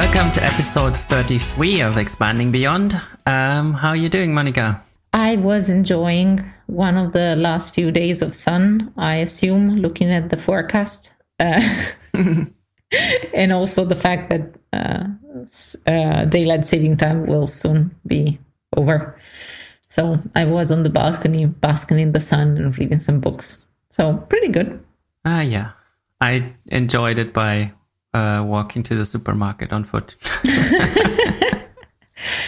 Welcome to episode 33 of Expanding Beyond. Um, how are you doing, Monica? I was enjoying one of the last few days of sun, I assume, looking at the forecast. Uh, and also the fact that uh, uh, daylight saving time will soon be over. So I was on the balcony, basking in the sun and reading some books. So pretty good. Ah, uh, yeah. I enjoyed it by uh, walking to the supermarket on foot.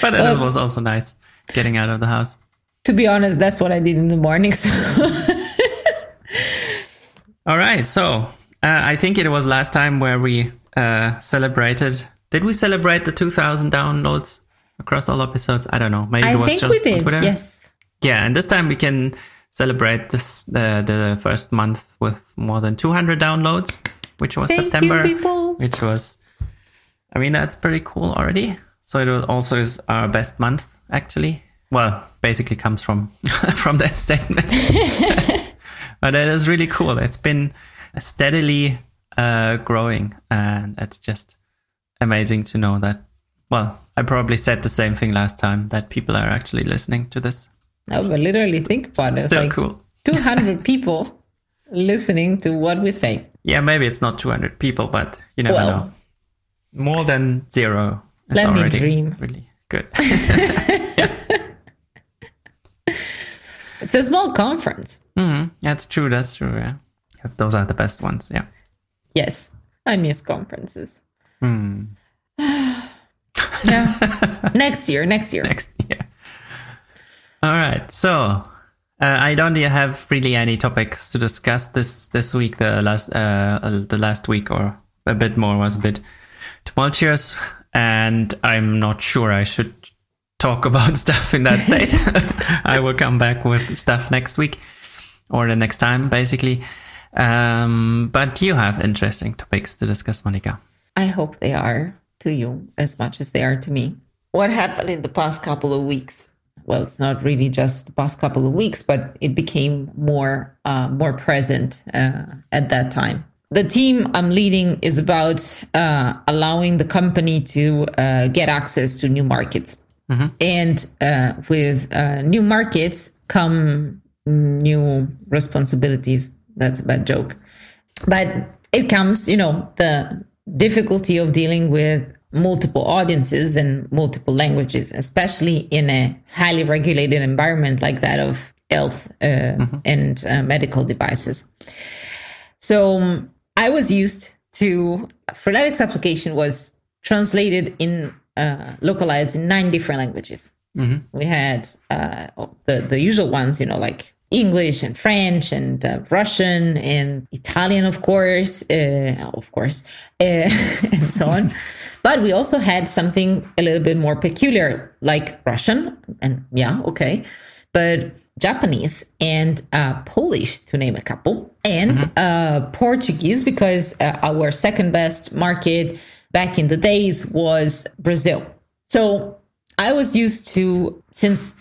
but well, it was also nice getting out of the house. To be honest, that's what I did in the mornings. All right. So uh, I think it was last time where we uh, celebrated. Did we celebrate the 2,000 downloads across all episodes? I don't know. Maybe I it was think just we did. Yes. Yeah, and this time we can celebrate this the the first month with more than 200 downloads, which was Thank September, you, which was. I mean, that's pretty cool already. So it also is our best month, actually. Well, basically comes from from that statement, but it is really cool. It's been steadily uh, growing, and it's just amazing to know that. Well, I probably said the same thing last time that people are actually listening to this. No, but literally think about it. Still like cool. 200 people listening to what we say. Yeah, maybe it's not 200 people, but you never well, know. More than zero. Let me dream. Really good. it's a small conference. Mm-hmm. That's true. That's true. Yeah. Those are the best ones. Yeah. Yes. I miss conferences. Hmm. yeah. next year. Next year. Next year. All right. So uh, I don't have really any topics to discuss this this week. The last uh, the last week or a bit more was a bit tumultuous, and I'm not sure I should talk about stuff in that state. I will come back with stuff next week or the next time, basically. Um, but you have interesting topics to discuss, Monica. I hope they are to you as much as they are to me. What happened in the past couple of weeks well, it's not really just the past couple of weeks, but it became more uh, more present uh, at that time. The team I'm leading is about uh, allowing the company to uh, get access to new markets, mm-hmm. and uh, with uh, new markets come new responsibilities. That's a bad joke, but it comes, you know, the difficulty of dealing with multiple audiences and multiple languages, especially in a highly regulated environment like that of health uh, mm-hmm. and uh, medical devices. So um, I was used to Freeletics application was translated in uh, localized in nine different languages. Mm-hmm. We had uh, the the usual ones, you know, like English and French and uh, Russian and Italian, of course, uh, of course, uh, and so on. but we also had something a little bit more peculiar, like Russian, and yeah, okay, but Japanese and uh, Polish, to name a couple, and mm-hmm. Uh, Portuguese, because uh, our second best market back in the days was Brazil. So I was used to, since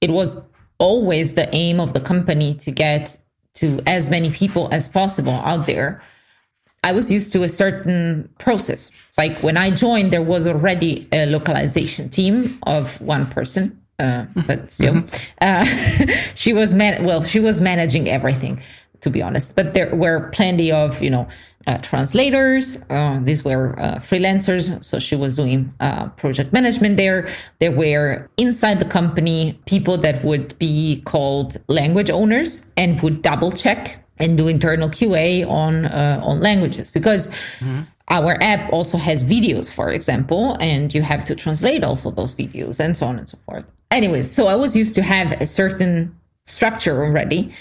it was always the aim of the company to get to as many people as possible out there. I was used to a certain process. It's like when I joined, there was already a localization team of one person, uh, but still, mm-hmm. uh, she was man. Well, she was managing everything, to be honest. But there were plenty of you know uh, translators. Uh, these were uh, freelancers. So she was doing uh, project management there. There were inside the company people that would be called language owners and would double check and do internal QA on uh, on languages because. Mm-hmm. Our app also has videos, for example, and you have to translate also those videos and so on and so forth. Anyways, so I was used to have a certain structure already,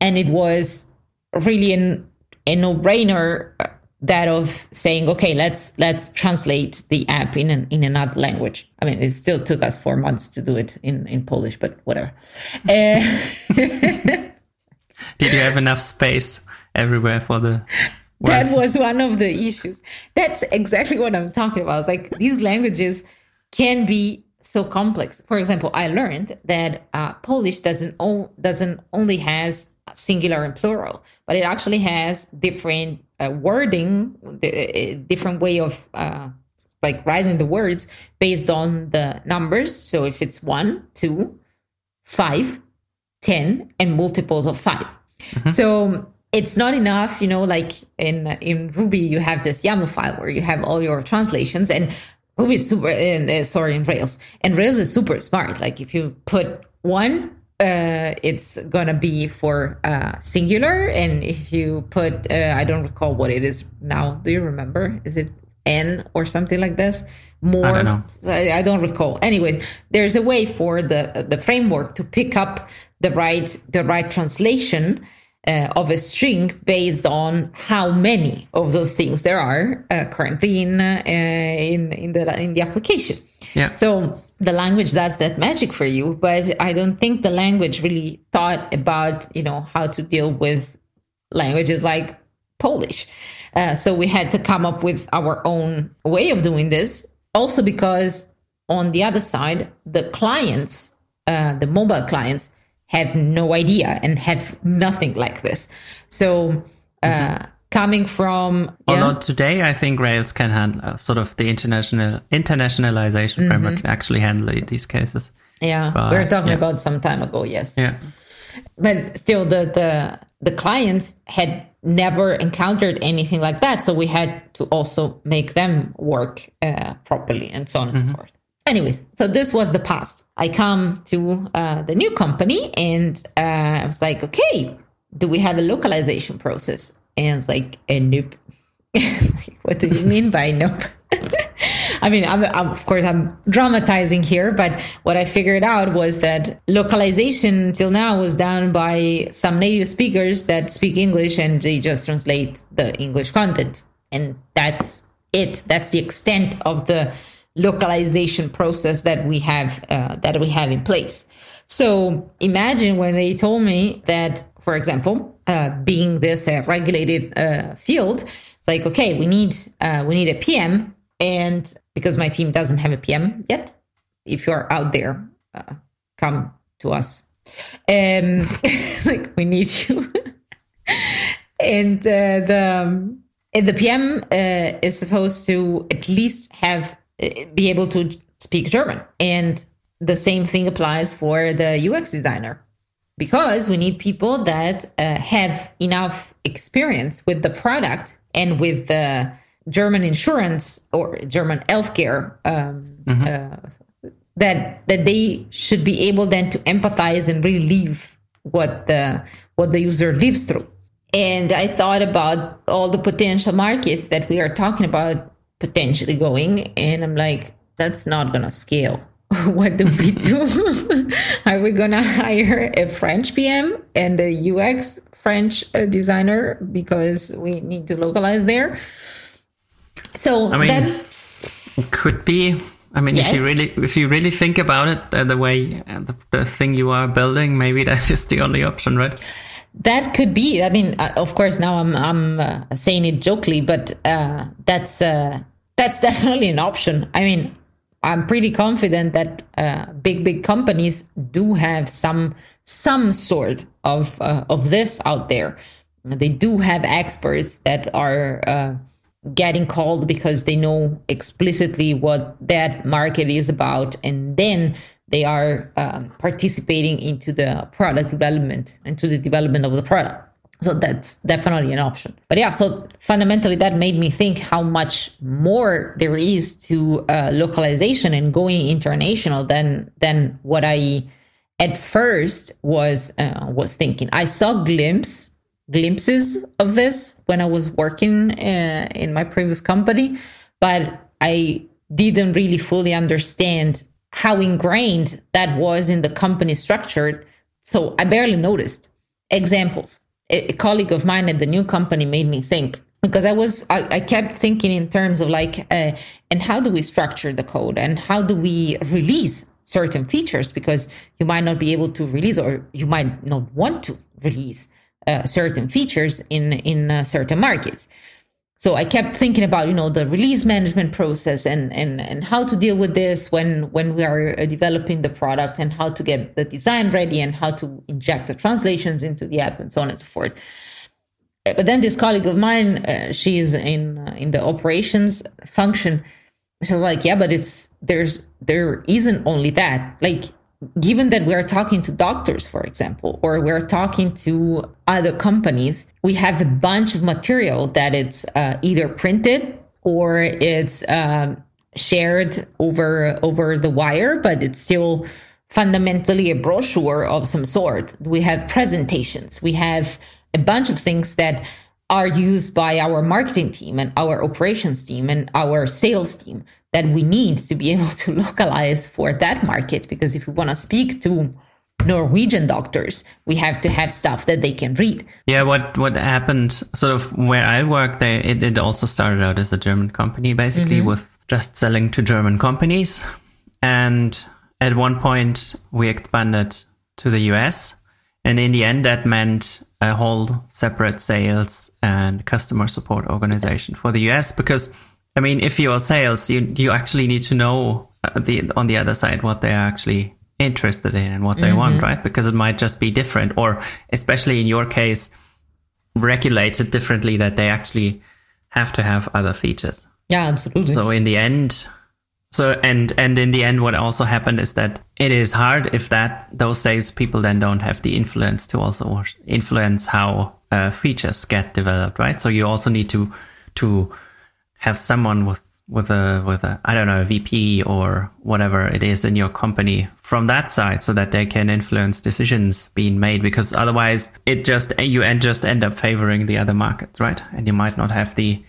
and it was really an a no-brainer uh, that of saying okay let's let's translate the app in an, in another language i mean it still took us four months to do it in in polish but whatever uh, did you have enough space everywhere for the words? that was one of the issues that's exactly what i'm talking about it's like these languages can be so complex for example i learned that uh, polish doesn't o- doesn't only has singular and plural, but it actually has different uh, wording, the, different way of uh, like writing the words based on the numbers. So if it's one, two, five, ten, and multiples of 5 So it's not enough, you know, like in in Ruby, you have this YAML file where you have all your translations and Ruby is super, in, uh, sorry, in Rails. And Rails is super smart. Like if you put one, uh, it's gonna be for uh, singular, and if you put, uh, I don't recall what it is now. Do you remember? Is it n or something like this? More, I don't. I, I don't recall. Anyways, there's a way for the the framework to pick up the right the right translation uh, of a string based on how many of those things there are uh, currently in uh, in in the in the application. Yeah. So the language does that magic for you, but I don't think the language really thought about you know how to deal with languages like Polish. Uh, so we had to come up with our own way of doing this. Also because on the other side, the clients, uh, the mobile clients, have no idea and have nothing like this. So uh, coming from yeah, Although today I think Rails can handle uh, sort of the international internationalization framework can actually handle these cases. yeah, but, we were talking yeah. about some time ago. Yes. Yeah. but still the the the clients had never encountered anything like that. So we had to also make them work uh, properly and so on and so forth. Anyways so this was the past. I come to uh, the new company and uh, i was like okay do we have a localization process? And it's like eh, nope what do you mean by nope I mean, I'm, I'm, of course, I'm dramatizing here, but what I figured out was that localization till now was done by some native speakers that speak English and they just translate the English content. And that's it. That's the extent of the localization process that we have, uh, that we have in place. So imagine when they told me that, for example, uh, being this uh, regulated uh, field, it's like, okay, we need, uh, we need a PM and because my team doesn't have a PM yet, if you're out there, uh, come to us. Um, like we need you. and uh, the and the PM uh, is supposed to at least have uh, be able to speak German, and the same thing applies for the UX designer because we need people that uh, have enough experience with the product and with the German insurance or German healthcare um, uh, that that they should be able then to empathize and really live what the what the user lives through. And I thought about all the potential markets that we are talking about potentially going, and I'm like, that's not gonna scale. what do we do? are we gonna hire a French PM and a UX French uh, designer because we need to localize there? So I mean, then, it could be. I mean, if you really, if you really think about it, uh, the way uh, the, the thing you are building, maybe that is the only option, right? that could be. I mean, uh, of course, now I'm I'm uh, saying it jokingly, but uh, that's uh, that's definitely an option. I mean, I'm pretty confident that uh, big big companies do have some some sort of uh, of this out there. They do have experts that are uh, getting called because they know explicitly what that market is about, and then they are um, participating into the product development, into the development of the product. So that's definitely an option. But yeah, so fundamentally, that made me think how much more there is to uh, localization and going international than than what I at first was uh, was thinking. I saw glimpse glimpses of this when I was working uh, in my previous company, but I didn't really fully understand how ingrained that was in the company structure. So I barely noticed. Examples. A, a colleague of mine at the new company made me think because I was I, I kept thinking in terms of like uh, and how do we structure the code and how do we release certain features because you might not be able to release or you might not want to release uh, certain features in in uh, certain markets. So i kept thinking about you know the release management process and and and how to deal with this when when we are uh, developing the product and how to get the design ready and how to inject the translations into the app and so on and so forth. But then this colleague of mine uh, she is in uh, in the operations function. She was like, yeah, but it's there's there isn't only that. Like, given that we're talking to doctors, for example, or we're talking to other companies, we have a bunch of material that it's uh, either printed or it's um, shared over over the wire, but it's still fundamentally a brochure of some sort. We have presentations. We have a bunch of things that are used by our marketing team and our operations team and our sales team that we need to be able to localize for that market. Because if we want to speak to Norwegian doctors, we have to have stuff that they can read. Yeah, what what happened sort of where I work there, it, it also started out as a German company basically mm-hmm. with just selling to German companies. And at one point we expanded to the US. And in the end that meant a whole separate sales and customer support organization yes. for the US because I mean if you're sales you you actually need to know uh, the on the other side what they're actually interested in and what they mm-hmm. want right because it might just be different or especially in your case regulated differently that they actually have to have other features yeah absolutely so in the end so and and in the end, what also happened is that it is hard if that those salespeople then don't have the influence to also influence how uh, features get developed, right? So you also need to to have someone with with a with a I don't know VP or whatever it is in your company from that side, so that they can influence decisions being made. Because otherwise, it just you and just end up favoring the other markets, right? And you might not have the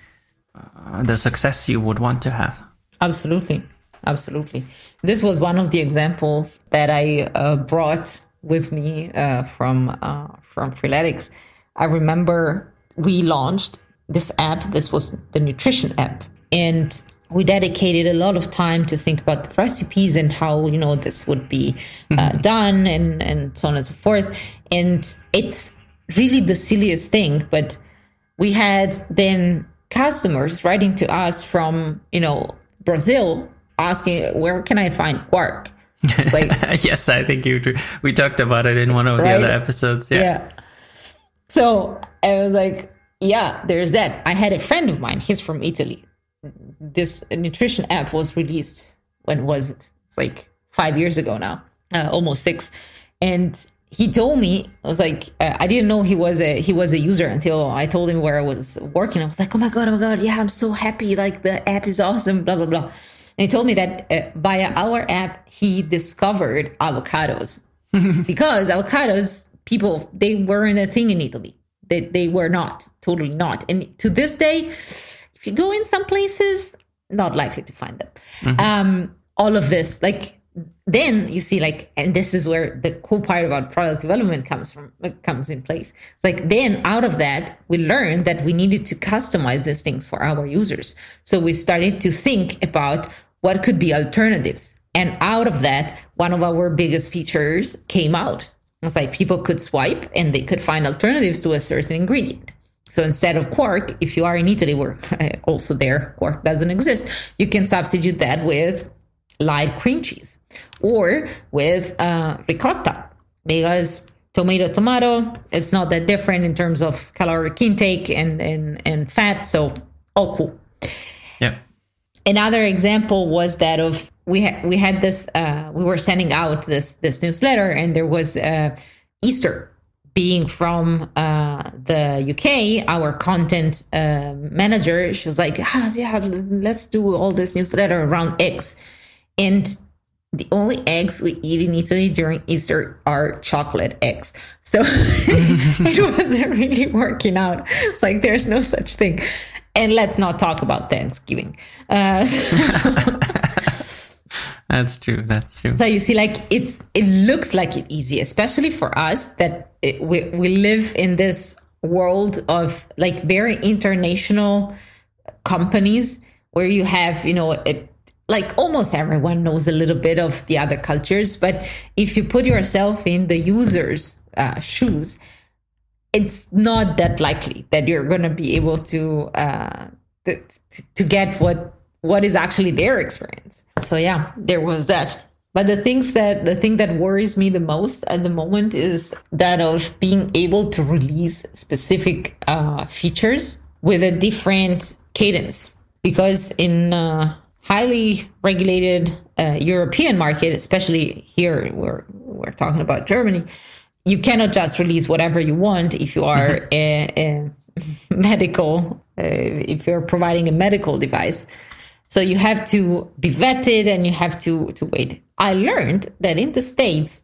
uh, the success you would want to have. Absolutely absolutely. This was one of the examples that I uh, brought with me uh, from uh, from Freeletics. I remember we launched this app. This was the nutrition app, and we dedicated a lot of time to think about the recipes and how you know this would be uh, mm-hmm. done and and so on and so forth. And it's really the silliest thing, but we had then customers writing to us from you know Brazil asking where can I find quark? Like yes, I think you do. We talked about it in one of right? the other episodes. Yeah. yeah. So I was like, yeah, there's that. I had a friend of mine. He's from Italy. This nutrition app was released. When was it? It's like five years ago now, uh, almost six. And he told me I was like uh, I didn't know he was a he was a user until I told him where I was working. I was like, oh my god, oh my god, yeah, I'm so happy. Like the app is awesome. Blah blah blah. And he told me that uh, via our app, he discovered avocados because avocados, people, they weren't a thing in Italy. They, they were not, totally not. And to this day, if you go in some places, not likely to find them. Mm-hmm. Um, all of this, like then you see like and this is where the cool part about product development comes from comes in place like then out of that we learned that we needed to customize these things for our users so we started to think about what could be alternatives and out of that one of our biggest features came out it's like people could swipe and they could find alternatives to a certain ingredient. So instead of quark, if you are in Italy, where also there quark doesn't exist, you can substitute that with light cream cheese or with uh, ricotta. Because tomato tomato it's not that different in terms of caloric intake and and, and fat so all cool. Yeah. Another example was that of we had we had this uh, we were sending out this this newsletter and there was uh, easter being from uh, the UK, our content uh, manager, she was like, ah, "Yeah, let's do all this newsletter around eggs." And the only eggs we eat in Italy during Easter are chocolate eggs. So it wasn't really working out. It's like there's no such thing. And let's not talk about Thanksgiving. Uh, that's true. That's true. So you see, like it's it looks like it easy, especially for us that it, we we live in this world of like very international companies where you have you know it, like almost everyone knows a little bit of the other cultures but if you put yourself in the user's uh, shoes it's not that likely that you're going to be able to uh, to get what what is actually their experience. So yeah there was that. But the things that the thing that worries me the most at the moment is that of being able to release specific uh, features with a different cadence. Because in uh, highly regulated uh, European market, especially here where we're talking about Germany, you cannot just release whatever you want if you are a, a, medical, uh, if you're providing a medical device. So you have to be vetted and you have to, to wait. I learned that in the States,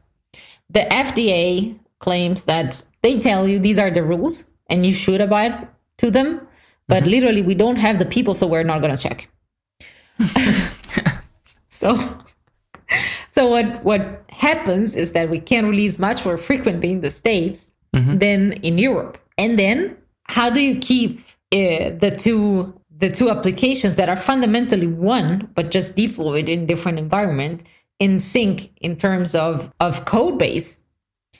the FDA claims that they tell you these are the rules and you should abide to them. But mm-hmm. literally, we don't have the people, so we're not going to check. so, so what what happens is that we can release much more frequently in the states mm-hmm. than in Europe. And then, how do you keep uh, the two the two applications that are fundamentally one but just deployed in different environment in sync in terms of of code base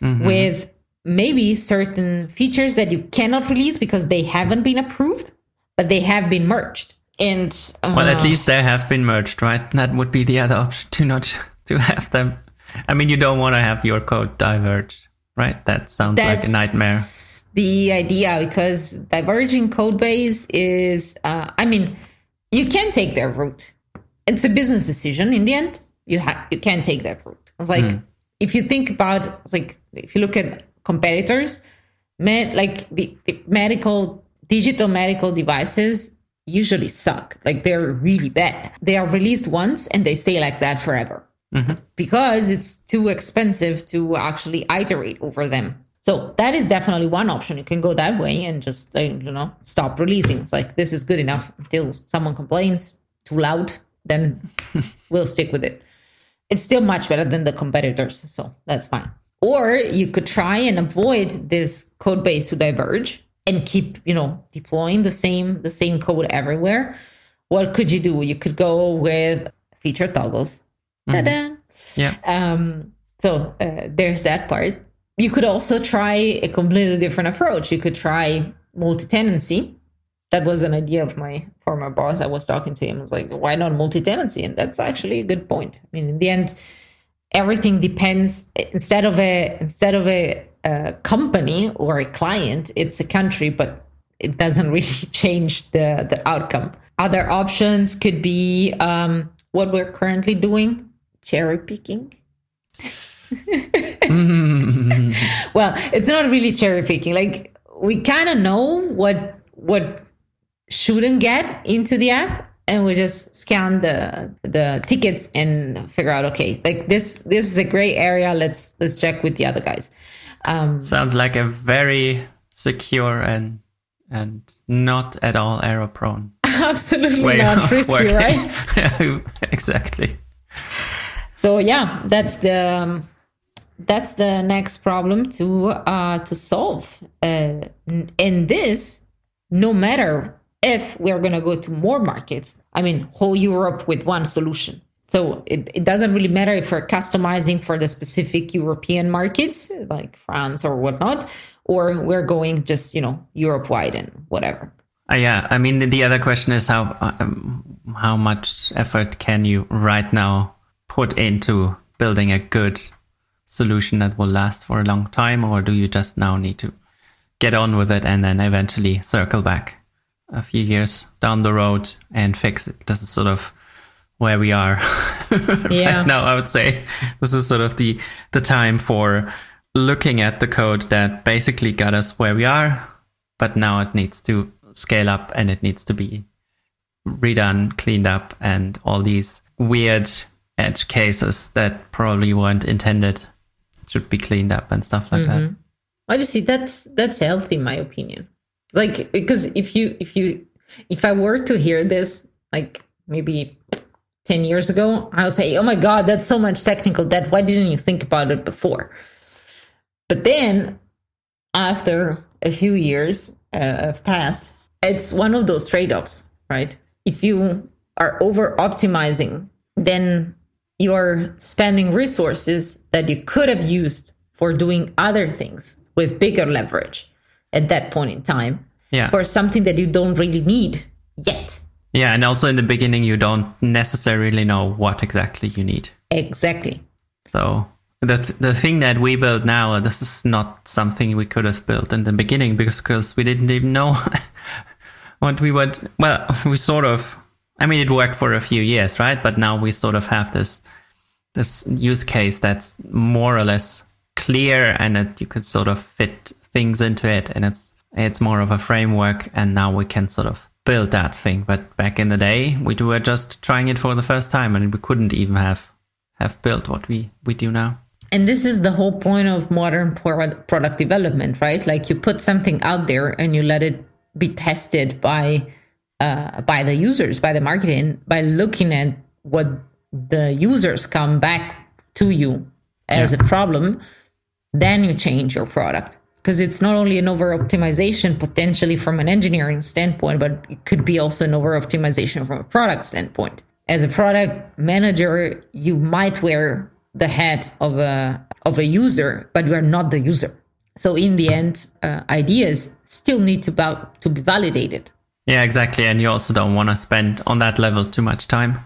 mm-hmm. with maybe certain features that you cannot release because they haven't been approved but they have been merged. And uh, well at least they have been merged right? That would be the other option to not to have them. I mean you don't want to have your code diverged right? That sounds like a nightmare. the idea because diverging code base is uh, i mean you can take their route. It's a business decision in the end. You have you can't take that route. It's like mm. if you think about like if you look at competitors med, like the, the medical digital medical devices usually suck. Like they're really bad. They are released once and they stay like that forever mm-hmm. because it's too expensive to actually iterate over them so that is definitely one option. You can go that way and just like, you know stop releasing. It's like this is good enough until someone complains too loud. Then we'll stick with it. It's still much better than the competitors, so that's fine. Or you could try and avoid this code base to diverge and keep you know deploying the same the same code everywhere. What could you do? You could go with feature toggles. Mm-hmm. Yeah. Um, so uh, there's that part you could also try a completely different approach. You could try multi tenancy. That was an idea of my former boss. I was talking to him. I was like, why not multi tenancy? And that's actually a good point. I mean, in the end, everything depends. Instead of a instead of a, a company or a client, it's a country, but it doesn't really change the the outcome. Other options could be um, what we're currently doing, cherry picking. well, it's not really cherry picking. Like we kind of know what what shouldn't get into the app, and we just scan the the tickets and figure out okay, like this this is a gray area. Let's let's check with the other guys. Um, Sounds like a very secure and and not at all error prone. Absolutely not risky, right? exactly. So yeah, that's the um, that's the next problem to uh, to solve. Uh, and this, no matter if we're going to go to more markets, I mean, whole Europe with one solution. So it, it doesn't really matter if we're customizing for the specific European markets, like France or whatnot, or we're going just, you know, Europe wide and whatever. Uh, yeah, I mean, the, the other question is how um, how much effort can you right now put into building a good solution that will last for a long time, or do you just now need to get on with it and then eventually circle back a few years down the road and fix it? This is sort of where we are yeah. right now. I would say this is sort of the the time for looking at the code that basically got us where we are, but now it needs to scale up and it needs to be redone, cleaned up, and all these weird edge cases that probably weren't intended should be cleaned up and stuff like mm-hmm. that. I just see that's that's healthy in my opinion. Like because if you if you if I were to hear this like maybe 10 years ago, I'll say, "Oh my god, that's so much technical debt. Why didn't you think about it before?" But then after a few years uh, have passed, it's one of those trade-offs, right? If you are over optimizing, then you're spending resources that you could have used for doing other things with bigger leverage at that point in time yeah. for something that you don't really need yet. Yeah, and also in the beginning, you don't necessarily know what exactly you need. Exactly. So the th- the thing that we build now, uh, this is not something we could have built in the beginning because because we didn't even know what we would. Well, we sort of I mean, it worked for a few years, right? But now we sort of have this this use case that's more or less clear, and that you could sort of fit things into it, and it's it's more of a framework, and now we can sort of build that thing. But back in the day, we were just trying it for the first time, and we couldn't even have have built what we we do now. And this is the whole point of modern product development, right? Like you put something out there and you let it be tested by uh, by the users, by the marketing, by looking at what the users come back to you as yeah. a problem, then you change your product. Because it's not only an over optimization potentially from an engineering standpoint, but it could be also an over optimization from a product standpoint. As a product manager, you might wear the hat of a of a user, but you are not the user. So in the end, uh, ideas still need to, ba- to be validated. Yeah, exactly. And you also don't want to spend on that level too much time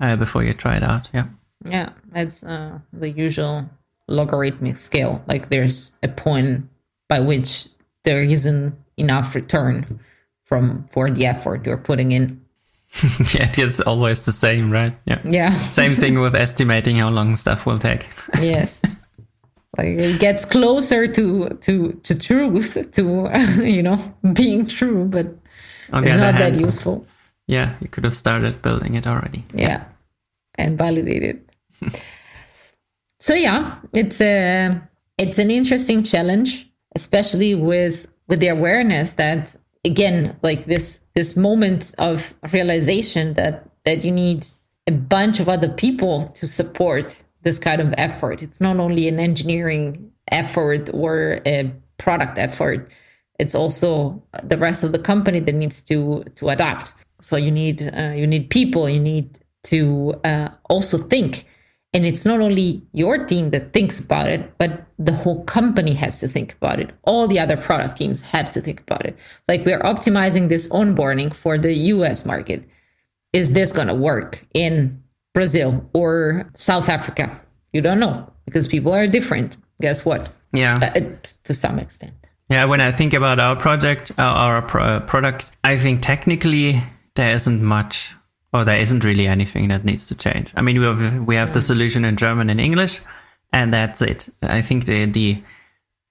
uh, before you try it out. Yeah. Yeah, it's uh, the usual logarithmic scale. Like there's a point by which there isn't enough return from for the effort you're putting in. yeah, it's always the same, right? Yeah. Yeah. same thing with estimating how long stuff will take. yes. Like it gets closer to to to truth, to you know being true, but on it's not hand, that useful. Yeah, you could have started building it already. Yeah, and validated. so yeah, it's a it's an interesting challenge, especially with with the awareness that again, like this this moment of realization that that you need a bunch of other people to support this kind of effort. It's not only an engineering effort or a product effort it's also the rest of the company that needs to to adapt. So you need uh, you need people you need to uh, also think. And it's not only your team that thinks about it but the whole company has to think about it. All the other product teams have to think about it. Like we're optimizing this onboarding for the us market. Is this going to work in brazil or south africa? You don't know because people are different. Guess what? Yeah. Uh, to some extent yeah, when I think about our project, our, pro- product, I think technically there isn't much, or there isn't really anything that needs to change. I mean, we have we have the solution in German and English, and that's it. I think the the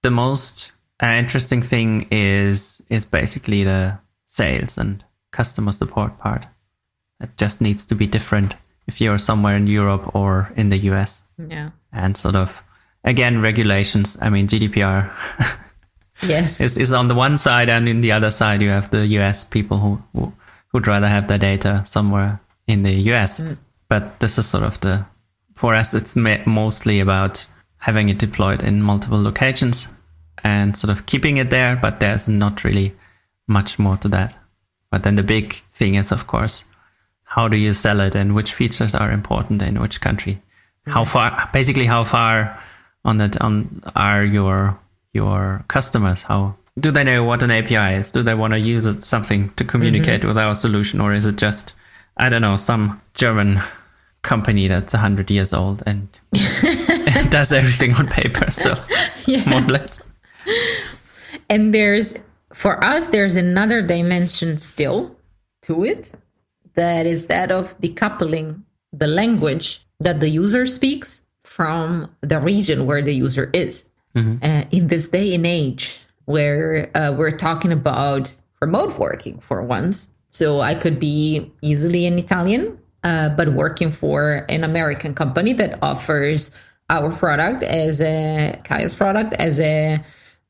the most uh, interesting thing is is basically the sales and customer support part. It just needs to be different if you're somewhere in Europe or in the US. Yeah, and sort of again regulations. I mean GDPR. yes. Is, is on the one side and in the other side you have the us people who, who would rather have their data somewhere in the us mm. but this is sort of the for us it's mostly about having it deployed in multiple locations and sort of keeping it there but there's not really much more to that. But then the big thing is of course how do you sell it and which features are important in which country? How far basically how far on that on are your your customers? How do they know what an API is? Do they want to use it something to communicate mm-hmm. with our solution, or is it just I don't know some German company that's hundred years old and does everything on paper still, yeah. more or less. And there's for us, there's another dimension still to it that is that of decoupling the language that the user speaks from the region where the user is mm-hmm. uh, in this day and age where uh, we're talking about remote working for once. So I could be easily an Italian, uh, but working for an American company that offers our product as a Kaya's product as a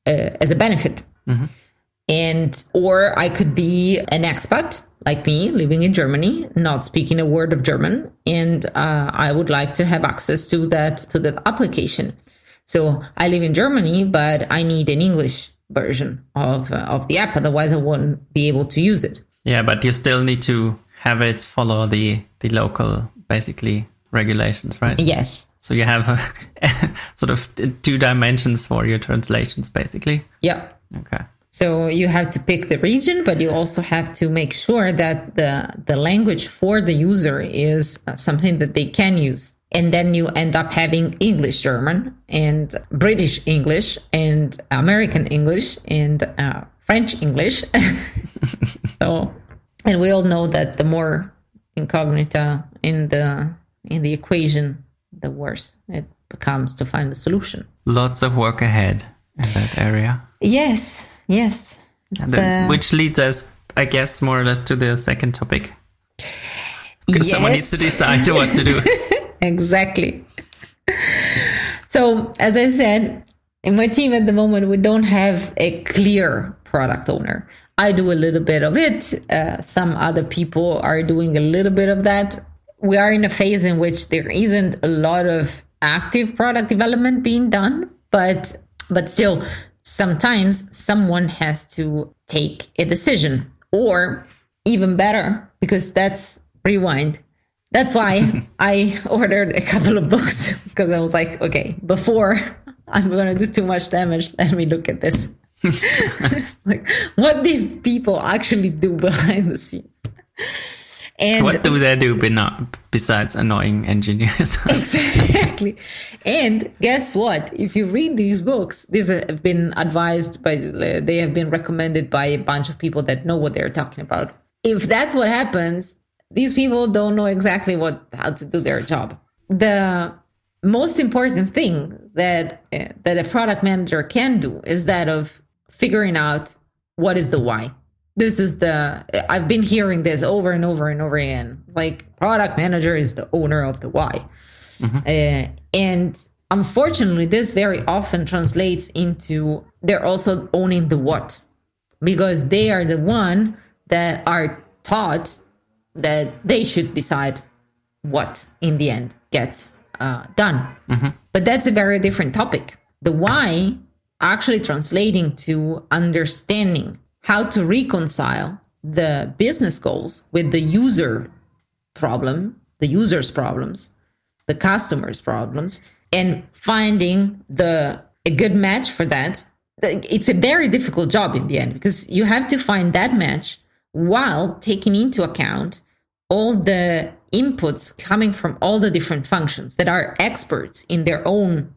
as a benefit. Mm-hmm. And or I could be an expat like me, living in Germany, not speaking a word of German, and uh, I would like to have access to that to that application. So I live in Germany, but I need an English version of uh, of the app, otherwise I won't be able to use it. Yeah, but you still need to have it follow the the local basically regulations, right? Yes. So you have a, sort of two dimensions for your translations, basically. Yeah. Okay. So you have to pick the region, but you also have to make sure that the the language for the user is uh, something that they can use and then you end up having English German and British English and American English and uh, French English. so, and we all know that the more incognita in the in the equation, the worse it becomes to find a solution. Lots of work ahead in that area. Yes, yes. Then, which leads us, I guess, more or less to the second topic. Because someone needs to decide what to do. exactly. So, as I said, in my team at the moment, we don't have a clear product owner. I do a little bit of it. Uh, some other people are doing a little bit of that. We are in a phase in which there isn't a lot of active product development being done, but but still, sometimes someone has to take a decision, or even better, because that's rewind. That's why I ordered a couple of books because I was like, okay, before I'm going to do too much damage, let me look at this. like what these people actually do behind the scenes. And what do they do besides annoying engineers? exactly. And guess what? If you read these books, these have been advised by, they have been recommended by a bunch of people that know what they're talking about. If that's what happens, these people don't know exactly what how to do their job. The most important thing that uh, that a product manager can do is that of figuring out what is the why. This is the, I've been hearing this over and over and over again. Like, product manager is the owner of the why. Mm-hmm. Uh, and unfortunately, this very often translates into they're also owning the what because they are the one that are taught that they should decide what in the end gets uh, done. Mm-hmm. But that's a very different topic. The why actually translating to understanding how to reconcile the business goals with the user problem, the user's problems, the customer's problems, and finding the a good match for that. It's a very difficult job in the end because you have to find that match while taking into account all the inputs coming from all the different functions that are experts in their own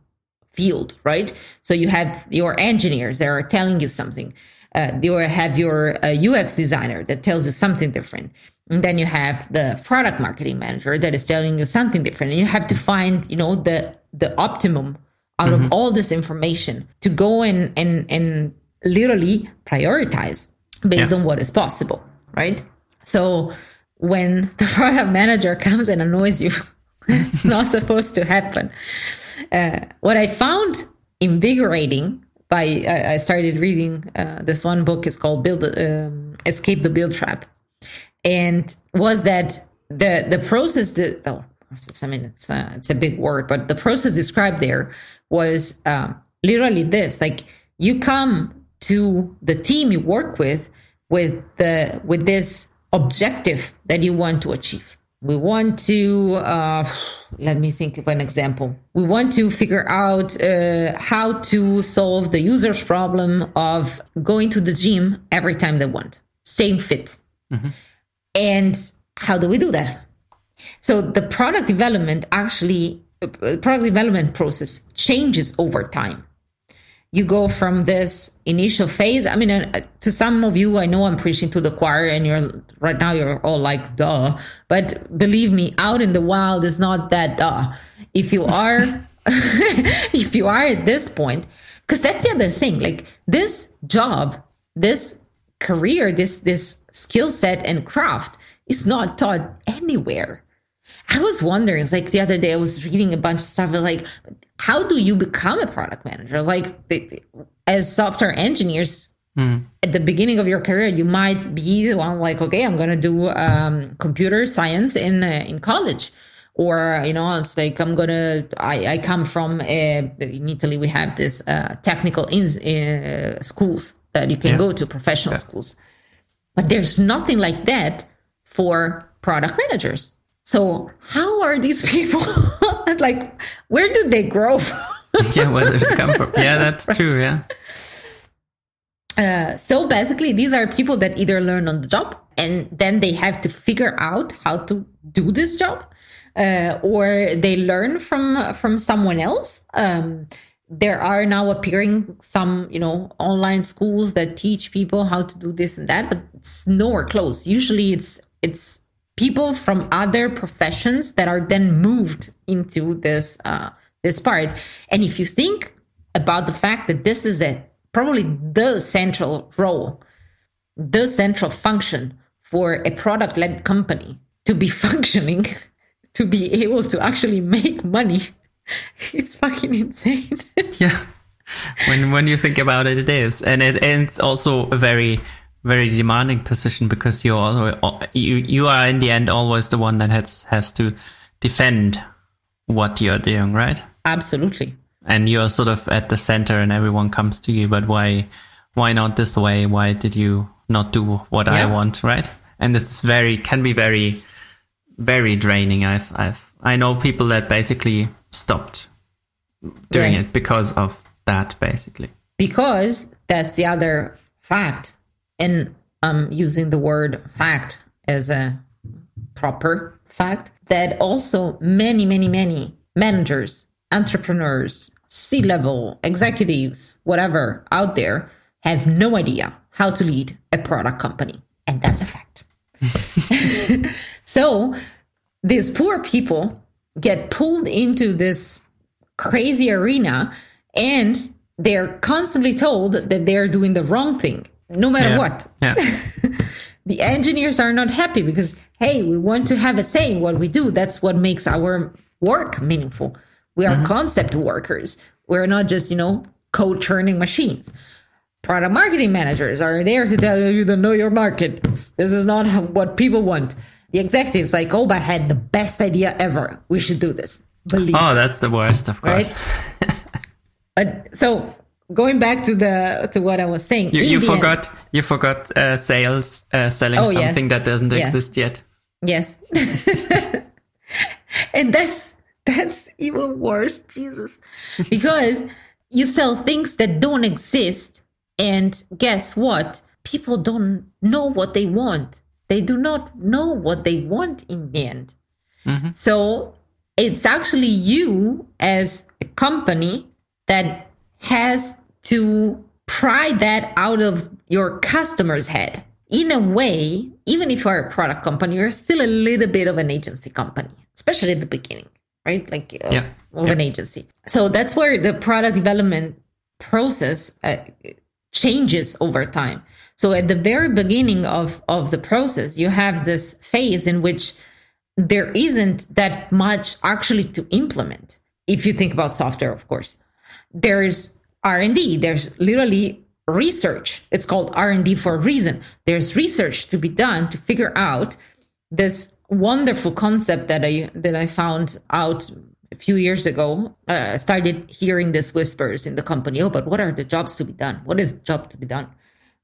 field, right? So you have your engineers that are telling you something. Uh, you have your uh, UX designer that tells you something different. And then you have the product marketing manager that is telling you something different. And you have to find, you know, the the optimum out mm-hmm. of all this information to go and and and literally prioritize based yeah. on what is possible, right? So when the product manager comes and annoys you, it's not supposed to happen. Uh, what I found invigorating by I, I started reading uh, this one book is called Build um, Escape the Build Trap, and was that the the process that oh, I mean it's uh, it's a big word, but the process described there was um, literally this: like you come to the team you work with with the with this objective that you want to achieve. We want to uh, let me think of an example. We want to figure out uh, how to solve the user's problem of going to the gym every time they want. Staying fit. Mm-hmm. and how do we do that? So the product development actually uh, product development process changes over time you go from this initial phase. I mean, uh, to some of you, I know I'm preaching to the choir, and you're right now you're all like, "Duh," but believe me, out in the wild is not that duh. If you are, if you are at this point, because that's the other thing. Like this job, this career, this this skill set and craft is not taught anywhere. I was wondering, like the other day, I was reading a bunch of stuff. I was like, how do you become a product manager? Like, as software engineers, mm. at the beginning of your career, you might be the one like, okay, I'm going to do um, computer science in uh, in college, or you know, it's like I'm gonna. I, I come from a, in Italy. We have this uh, technical in, uh, schools that you can yeah. go to, professional yeah. schools, but there's nothing like that for product managers so how are these people like? Where did they grow from? yeah, where did they come from? Yeah, that's true. Yeah. Uh, so basically, these are people that either learn on the job and then they have to figure out how to do this job, uh, or they learn from from someone else. Um, there are now appearing some, you know, online schools that teach people how to do this and that, but it's nowhere close. Usually, it's it's people from other professions that are then moved into this uh, this part. And if you think about the fact that this is a probably the central role, the central function for a product led company to be functioning, to be able to actually make money, it's fucking insane. yeah. When when you think about it, it is, and it and it's also a very very demanding position because you're also you you are in the end always the one that has has to defend what you're doing, right? Absolutely. And you're sort of at the center, and everyone comes to you. But why why not this way? Why did you not do what yeah. I want, right? And this is very can be very very draining. I've I've I know people that basically stopped doing yes. it because of that, basically. Because that's the other fact and I'm um, using the word fact as a proper fact, that also many, many, many managers, entrepreneurs, C level executives, whatever out there have no idea how to lead a product company. And that's a fact. so these poor people get pulled into this crazy arena and they're constantly told that they're doing the wrong thing no matter yeah. what. Yeah. the engineers are not happy because, hey, we want to have a say in what we do. That's what makes our work meaningful. We are mm-hmm. concept workers. We're not just, you know, code churning machines. Product marketing managers are there to tell you you don't know your market. This is not what people want. The executives like Oba had the best idea ever. We should do this. Believe oh, that's the worst, of course. Right? but so going back to the to what I was saying. You, you forgot end, you forgot uh, sales uh, selling oh, something yes. that doesn't yes. exist yet. Yes, and that's that's even worse, Jesus, because you sell things that don't exist, and guess what? People don't know what they want. They do not know what they want in the end. Mm-hmm. So it's actually you as a company that has to pry that out of your customer's head. In a way, even if you're a product company, you're still a little bit of an agency company, especially at the beginning, right? Like uh, yeah. of yeah. an agency. So that's where the product development process uh, changes over time. So at the very beginning of, of the process, you have this phase in which there isn't that much actually to implement. If you think about software, of course, there's R&D. There's literally research. It's called R&D for a reason. There's research to be done to figure out this wonderful concept that I that I found out a few years ago. Uh, I started hearing these whispers in the company. Oh, but what are the jobs to be done? What is the job to be done?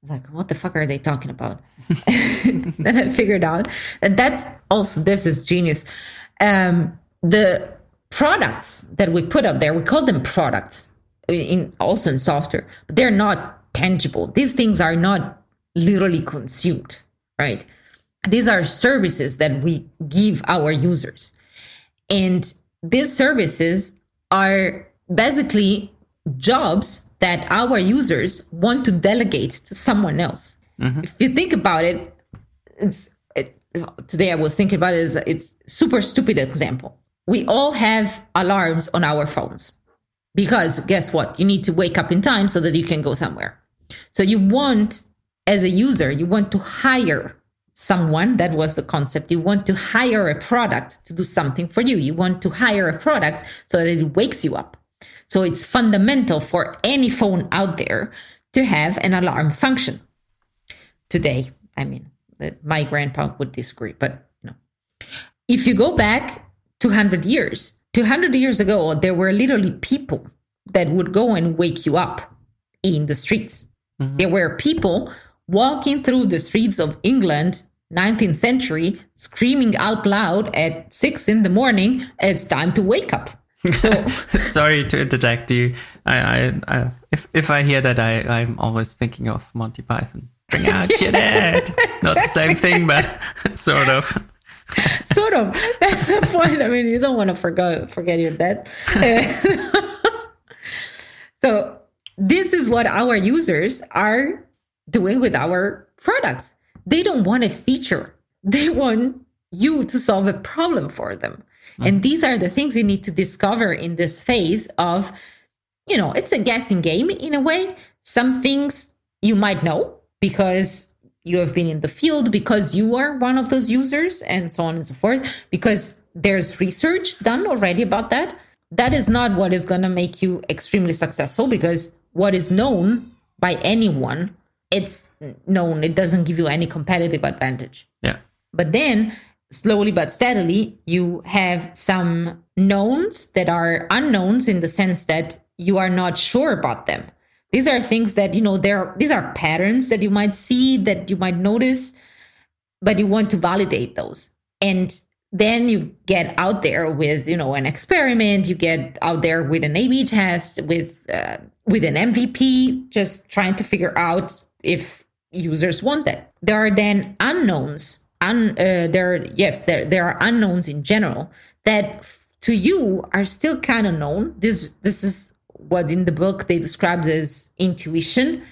Like, what the fuck are they talking about? then I figured out that that's also this is genius. Um, the products that we put out there, we call them products in also in software, but they're not tangible. These things are not literally consumed, right? These are services that we give our users. And these services are basically jobs that our users want to delegate to someone else. Mm-hmm. If you think about it, it's it, today I was thinking about it. it is it's super stupid example. We all have alarms on our phones because guess what? You need to wake up in time so that you can go somewhere. So you want, as a user, you want to hire someone. That was the concept. You want to hire a product to do something for you. You want to hire a product so that it wakes you up. So it's fundamental for any phone out there to have an alarm function. Today, I mean, my grandpa would disagree, but know, if you go back 200 years, 200 years ago, there were literally people that would go and wake you up in the streets. Mm-hmm. There were people walking through the streets of England, 19th century, screaming out loud at six in the morning, it's time to wake up. So sorry to interject you. I, I, I, if if I hear that, I I'm always thinking of Monty Python. Bring out your dad. exactly. Not the same thing, but sort of. sort of. That's the point. I mean, you don't want to forget forget your debt. so this is what our users are doing with our products. They don't want a feature. They want you to solve a problem for them. Mm. And these are the things you need to discover in this phase of, you know, it's a guessing game in a way. Some things you might know because you have been in the field, because you are one of those users, and so on and so forth, because there's research done already about that. That is not what is going to make you extremely successful because what is known by anyone, it's known. It doesn't give you any competitive advantage. Yeah. But then slowly but steadily, you have some knowns that are unknowns in the sense that you are not sure about them. These are things that, you know, there these are patterns that you might see, that you might notice, but you want to validate those. And then you get out there with, you know, an experiment, you get out there with an A/B test, with uh, with an MVP, just trying to figure out if users want that. There are then unknowns un, uh, there yes there there are unknowns in general that to you are still kind of known this this is what in the book they described as intuition.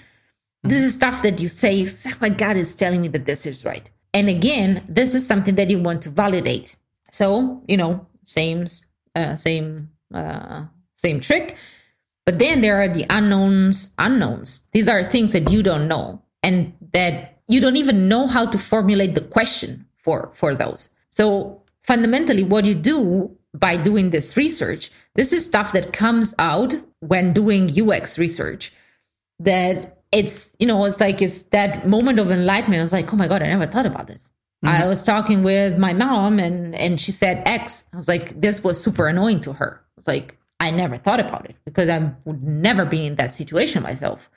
This is stuff that you say oh my god is telling me that this is right. And again this is something that you want to validate. So you know same uh, same uh, same trick. But then there are the unknowns unknowns. These are things that you don't know and that you don't even know how to formulate the question for for those. So fundamentally what you do by doing this research this is stuff that comes out when doing ux research that it's you know it's like it's that moment of enlightenment i was like oh my god i never thought about this mm-hmm. i was talking with my mom and and she said x i was like this was super annoying to her it's like i never thought about it because i would never be in that situation myself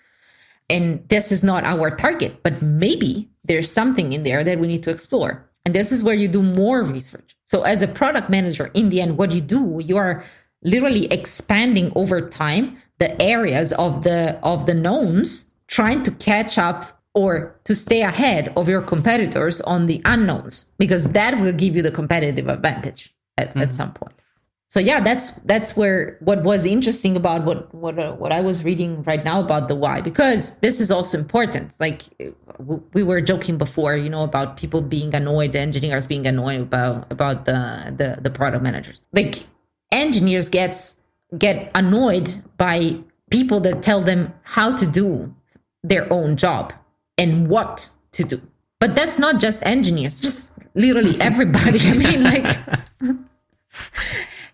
and this is not our target, but maybe there's something in there that we need to explore. And this is where you do more research. So as a product manager, in the end, what you do, you are literally expanding over time the areas of the of the knowns, trying to catch up or to stay ahead of your competitors on the unknowns, because that will give you the competitive advantage at, mm-hmm. at some point. So yeah that's that's where what was interesting about what what uh, what i was reading right now about the why because this is also important. Like we were joking before you know about people being annoyed engineers being annoyed about about the the, the product managers. Like engineers gets get annoyed by people that tell them how to do their own job and what to do but that's not just engineers just literally everybody i mean like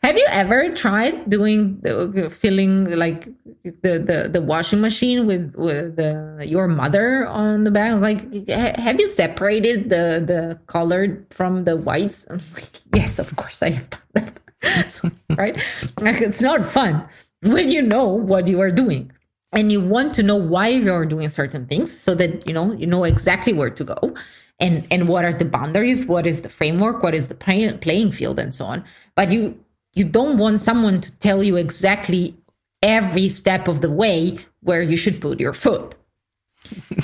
Have you ever tried doing the, filling like the, the, the washing machine with with the, your mother on the back? I was like, have you separated the the colored from the whites? I was like, yes, of course I have done that. right? It's not fun when you know what you are doing and you want to know why you're doing certain things so that you know you know exactly where to go and and what are the boundaries what is the framework what is the play, playing field and so on but you you don't want someone to tell you exactly every step of the way where you should put your foot.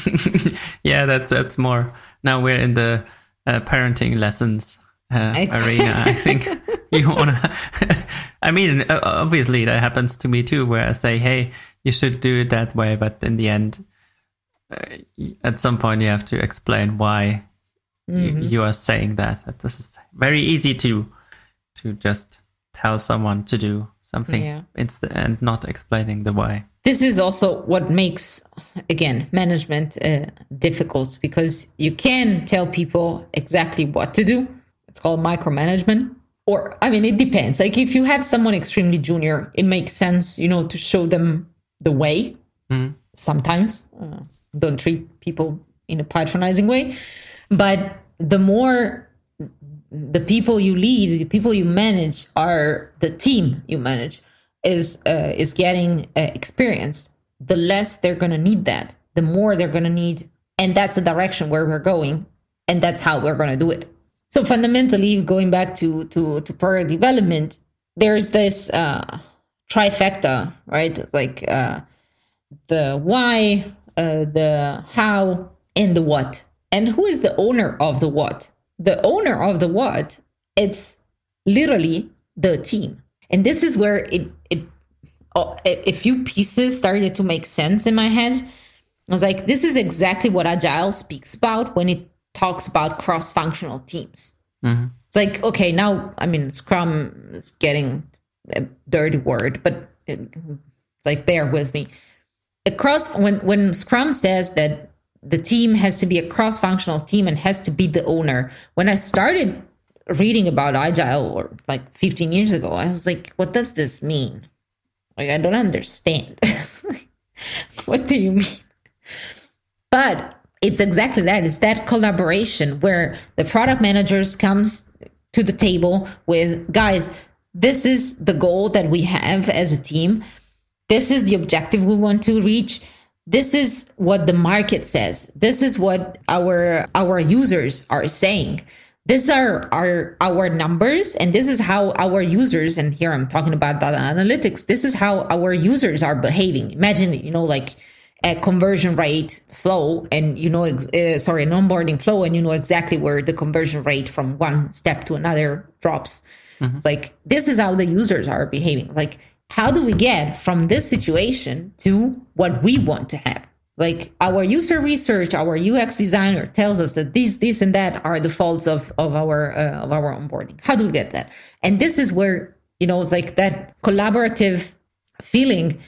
yeah, that's that's more. Now we're in the uh, parenting lessons uh, arena. I think you want to. I mean, obviously that happens to me too, where I say, "Hey, you should do it that way," but in the end, uh, at some point, you have to explain why mm-hmm. you, you are saying that. This is very easy to to just tell someone to do something yeah. and not explaining the why. This is also what makes, again, management uh, difficult because you can tell people exactly what to do. It's called micromanagement. Or, I mean, it depends. Like, if you have someone extremely junior, it makes sense, you know, to show them the way. Mm. Sometimes, uh, don't treat people in a patronizing way. But the more the people you lead, the people you manage are the team you manage is uh, is getting uh, experience. The less they're going to need that, the more they're going to need, and that's the direction where we're going, and that's how we're going to do it. So fundamentally, going back to to to product development, there's this uh, trifecta, right? Like uh, the why, uh, the how, and the what. And who is the owner of the what? the owner of the what, it's literally the team. And this is where it, it oh, a few pieces started to make sense in my head. I was like, this is exactly what Agile speaks about when it talks about cross functional teams. Mm-hmm. It's like, okay, now, I mean, Scrum is getting a dirty word, but it, like, bear with me. Across, when, when Scrum says that the team has to be a cross functional team and has to be the owner, when I started reading about Agile or like 15 years ago, I was like, what does this mean? Like, I don't understand. what do you mean? But it's exactly that. It's that collaboration where the product managers comes to the table with guys, this is the goal that we have as a team. This is the objective we want to reach. This is what the market says. This is what our our users are saying. These are our our numbers, and this is how our users. And here I'm talking about data analytics. This is how our users are behaving. Imagine, you know, like a conversion rate flow and you know uh, sorry an onboarding flow and you know exactly where the conversion rate from one step to another drops. Mm-hmm. like this is how the users are behaving. Like how do we get from this situation to what we want to have? Like our user research our ux designer tells us that this this and that are the faults of of our uh, of our onboarding. How do we get that? And this is where you know it's like that collaborative feeling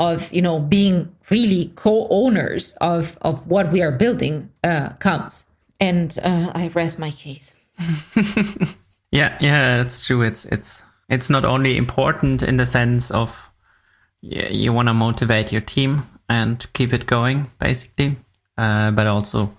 of you know being really co-owners of of what we are building uh, comes. And uh, i rest my case. Yeah yeah that's true. It's it's it's not only important in the sense of you, you want to motivate your team and keep it going basically uh, but also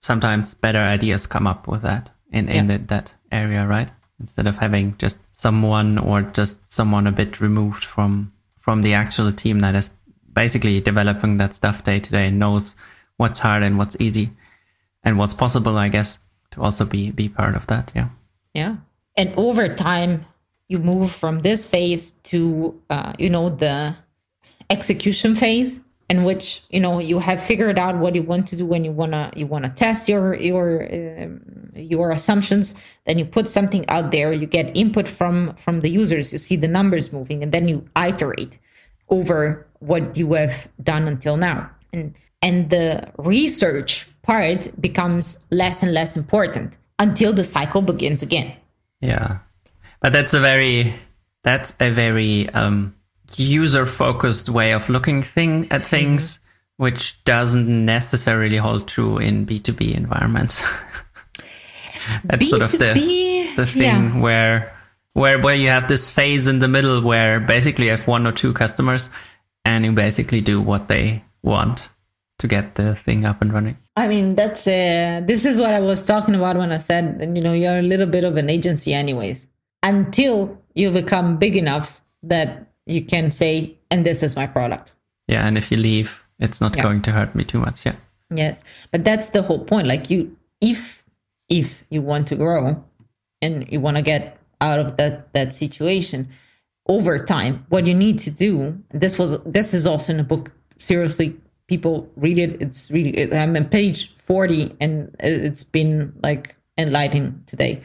sometimes better ideas come up with that in in yeah. the, that area right? Instead of having just someone or just someone a bit removed from from the actual team that is basically developing that stuff day to day knows what's hard and what's easy and what's possible, I guess, to also be be part of that. Yeah. Yeah. And over time, you move from this phase to uh, you know the execution phase in which you know you have figured out what you want to do when you wanna you wanna test your your um, your assumptions then you put something out there you get input from from the users you see the numbers moving and then you iterate over what you have done until now and and the research part becomes less and less important until the cycle begins again yeah but that's a very that's a very um user focused way of looking thing at things, mm-hmm. which doesn't necessarily hold true in B2B environments. That's B2B, sort of the, the thing yeah. where where where you have this phase in the middle where basically you have one or two customers and you basically do what they want to get the thing up and running. I mean, that's uh, this is what I was talking about when I said, you know, you're a little bit of an agency, anyways. Until you become big enough that you can say, and this is my product. Yeah. And if you leave, it's not yeah. going to hurt me too much. Yeah. Yes. But that's the whole point. Like you, if, if you want to grow and you want to get out of that, that situation over time, what you need to do, this was, this is also in a book. Seriously, people read it. It's really, I'm on page 40 and it's been like enlightening today.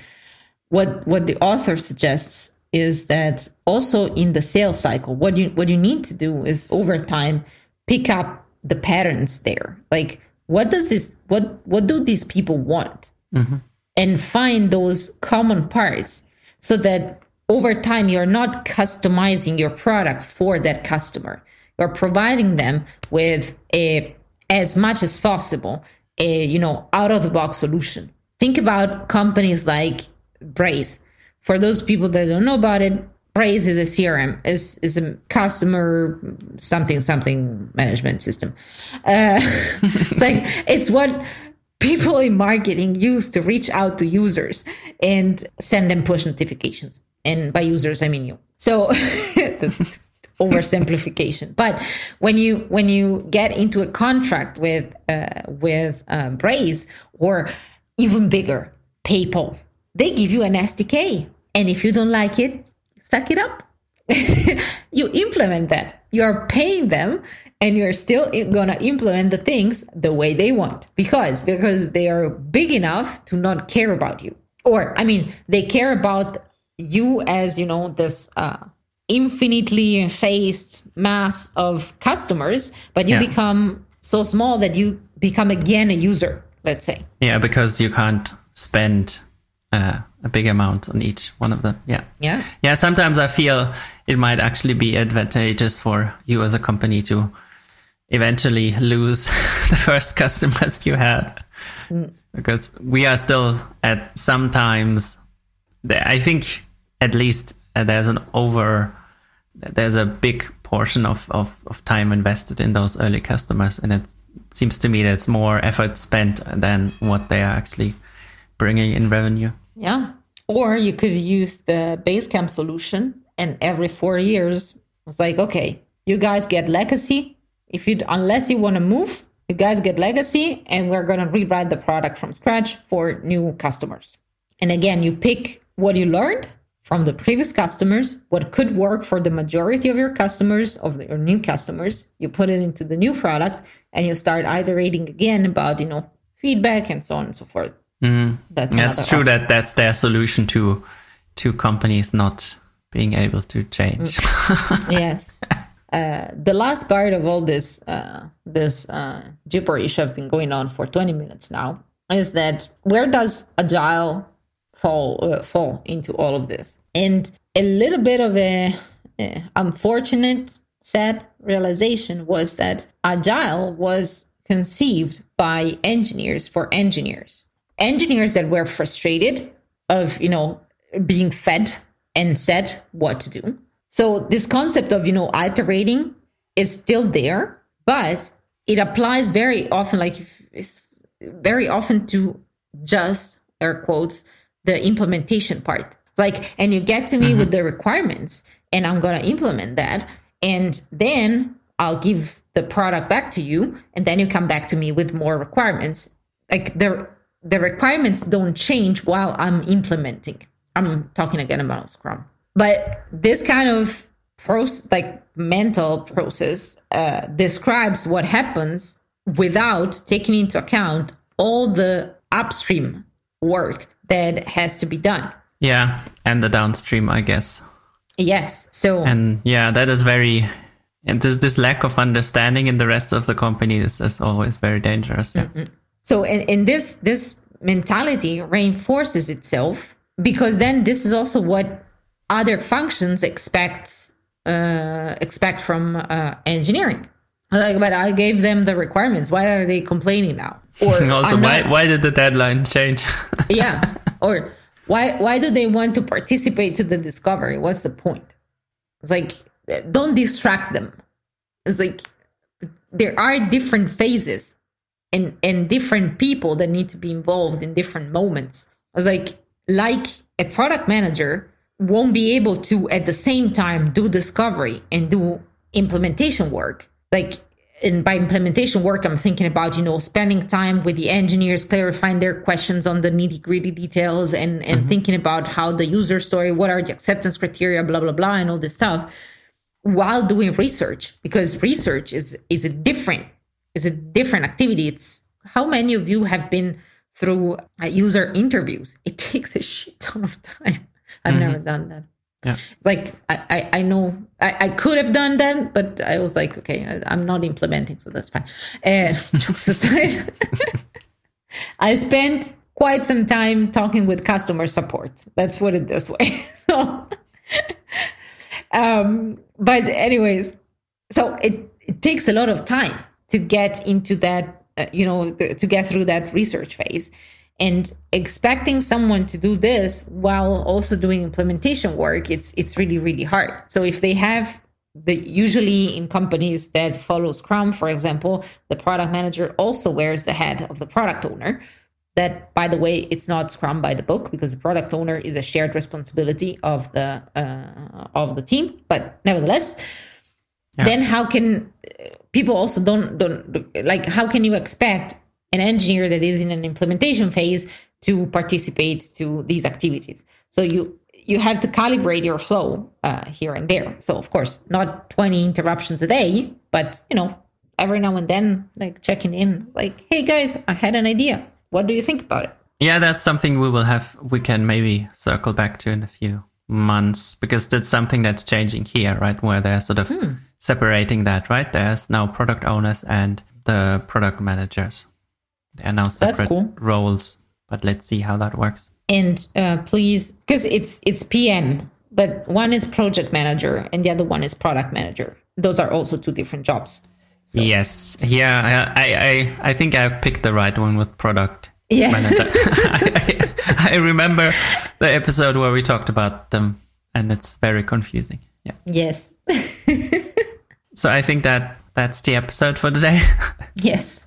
What, what the author suggests is that also in the sales cycle, what you what you need to do is over time pick up the patterns there. Like what does this what what do these people want? Mm-hmm. And find those common parts so that over time you're not customizing your product for that customer. You're providing them with a as much as possible a you know out of the box solution. Think about companies like Braze for those people that don't know about it, Braze is a CRM, is is a customer something something management system. Uh, it's like it's what people in marketing use to reach out to users and send them push notifications. And by users, I mean you. So oversimplification. But when you when you get into a contract with uh, with uh, Braze or even bigger, PayPal, they give you an SDK and if you don't like it, suck it up. you implement that. You're paying them and you're still going to implement the things the way they want because because they are big enough to not care about you. Or I mean, they care about you as, you know, this uh infinitely faced mass of customers, but you yeah. become so small that you become again a user, let's say. Yeah, because you can't spend uh, a big amount on each one of them. Yeah. Yeah. Yeah. Sometimes I feel it might actually be advantageous for you as a company to eventually lose the first customers you had because we are still at sometimes i think at least uh, there's an over there's a big portion of, of, of time invested in those early customers and it seems to me that it's more effort spent than what they are actually bringing in revenue Yeah. Or you could use the Basecamp solution and every four years it's like, okay, you guys get legacy. If you unless you want to move, you guys get legacy and we're gonna rewrite the product from scratch for new customers. And again, you pick what you learned from the previous customers, what could work for the majority of your customers, of your new customers, you put it into the new product and you start iterating again about, you know, feedback and so on and so forth. Mm. That's that's true option. that that's their solution to to companies not being able to change yes. Uh, the last part of all this uh, this uh, gibberish have been going on for 20 minutes now is that where does agile fall uh, fall into all of this and a little bit of a uh, unfortunate sad realization was that agile was conceived by engineers for engineers engineers that were frustrated of you know being fed and said what to do. So this concept of you know iterating is still there but it applies very often like it's very often to just air quotes the implementation part. Like and you get to me mm-hmm. with the requirements and i'm going to implement that and then i'll give the product back to you and then you come back to me with more requirements. Like the the requirements don't change while i'm implementing. I'm talking again about scrum. But this kind of process like mental process uh, describes what happens without taking into account all the upstream work that has to be done. Yeah and the downstream i guess. Yes so and yeah that is very and this this lack of understanding in the rest of the company is, is always very dangerous yeah so and, and this this mentality reinforces itself because then this is also what other functions expect uh, expect from uh, engineering. Like but i gave them the requirements. Why are they complaining now? Or also why not- why did the deadline change? Yeah. Or why why do they want to participate to the discovery? What's the point? It's like don't distract them. It's like there are different phases and and different people that need to be involved in different moments. I was like like a product manager won't be able to at the same time do discovery and do implementation work. Like and by implementation work i'm thinking about you know spending time with the engineers clarifying their questions on the nitty gritty details and and mm-hmm. thinking about how the user story what are the acceptance criteria blah blah blah and all this stuff while doing research because research is is a different is a different activity. It's how many of you have been through uh, user interviews. It takes a shit ton of time. I've never done that. Yeah. Like I, I, I know I, I could have done that, but I was like, okay, I, I'm not implementing, so that's fine. And jokes aside, I spent quite some time talking with customer support. Let's put it this way. So, um, but anyways, so it, it takes a lot of time to get into that, uh, you know, th- to get through that research phase. And expecting someone to do this while also doing implementation work, it's it's really really hard. So if they have the usually in companies that follow Scrum, for example, the product manager also wears the head of the product owner. That, by the way, it's not Scrum by the book because the product owner is a shared responsibility of the uh, of the team. But nevertheless, then how can people also don't don't like how can you expect an engineer that is in an implementation phase to participate to these activities so you you have to calibrate your flow uh, here and there so of course not 20 interruptions a day but you know every now and then like checking in like hey guys i had an idea what do you think about it Yeah, that's something we will have. We can maybe circle back to in a few months because that's something that's changing here, right? Where they're sort of separating that, right? There's now product owners and the product managers. They are now separate cool. roles, but let's see how that works. And uh, please, because it's it's PM, but one is project manager and the other one is product manager. Those are also two different jobs. So. Yes, yeah, I, I I think I picked the right one with product yeah. I, I, remember the episode where we talked about them, and it's very confusing. Yeah. Yes. So I think that that's the episode for today. yes.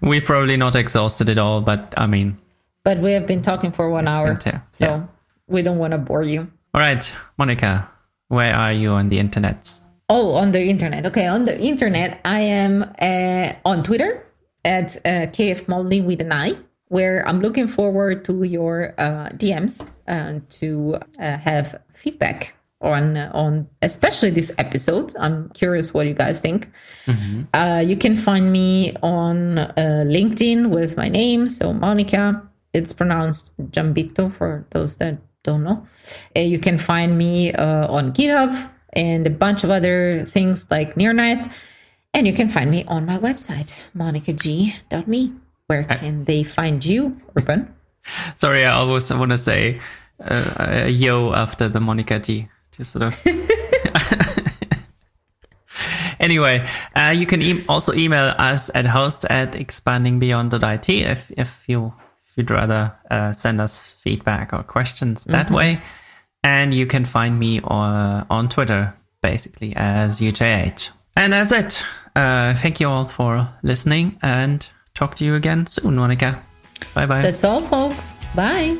We've probably not exhausted it all, but I mean. But we have been talking for one hour, so yeah. we don't want to bore you. All right, Monica, where are you on the internet? Oh, on the internet. Okay, on the internet, I am uh, on Twitter at uh, KF Molly with an I, where I'm looking forward to your uh, DMs and to uh, have feedback on on especially this episode. I'm curious what you guys think. Mm-hmm. Uh, you can find me on uh, LinkedIn with my name, so Monica. It's pronounced Jambito for those that don't know. Uh, you can find me uh, on GitHub and a bunch of other things like Nearknife. And you can find me on my website, monicag.me. Where can they find you, Urban? Sorry, I always want to say uh, yo after the Monica G. Just sort of. anyway, uh, you can e- also email us at hosts at expandingbeyond.it if, if, you, if you'd rather uh, send us feedback or questions that mm-hmm. way. And you can find me on, on Twitter, basically, as UJH. And that's it. Uh, thank you all for listening and talk to you again soon, Monica. Bye bye. That's all, folks. Bye.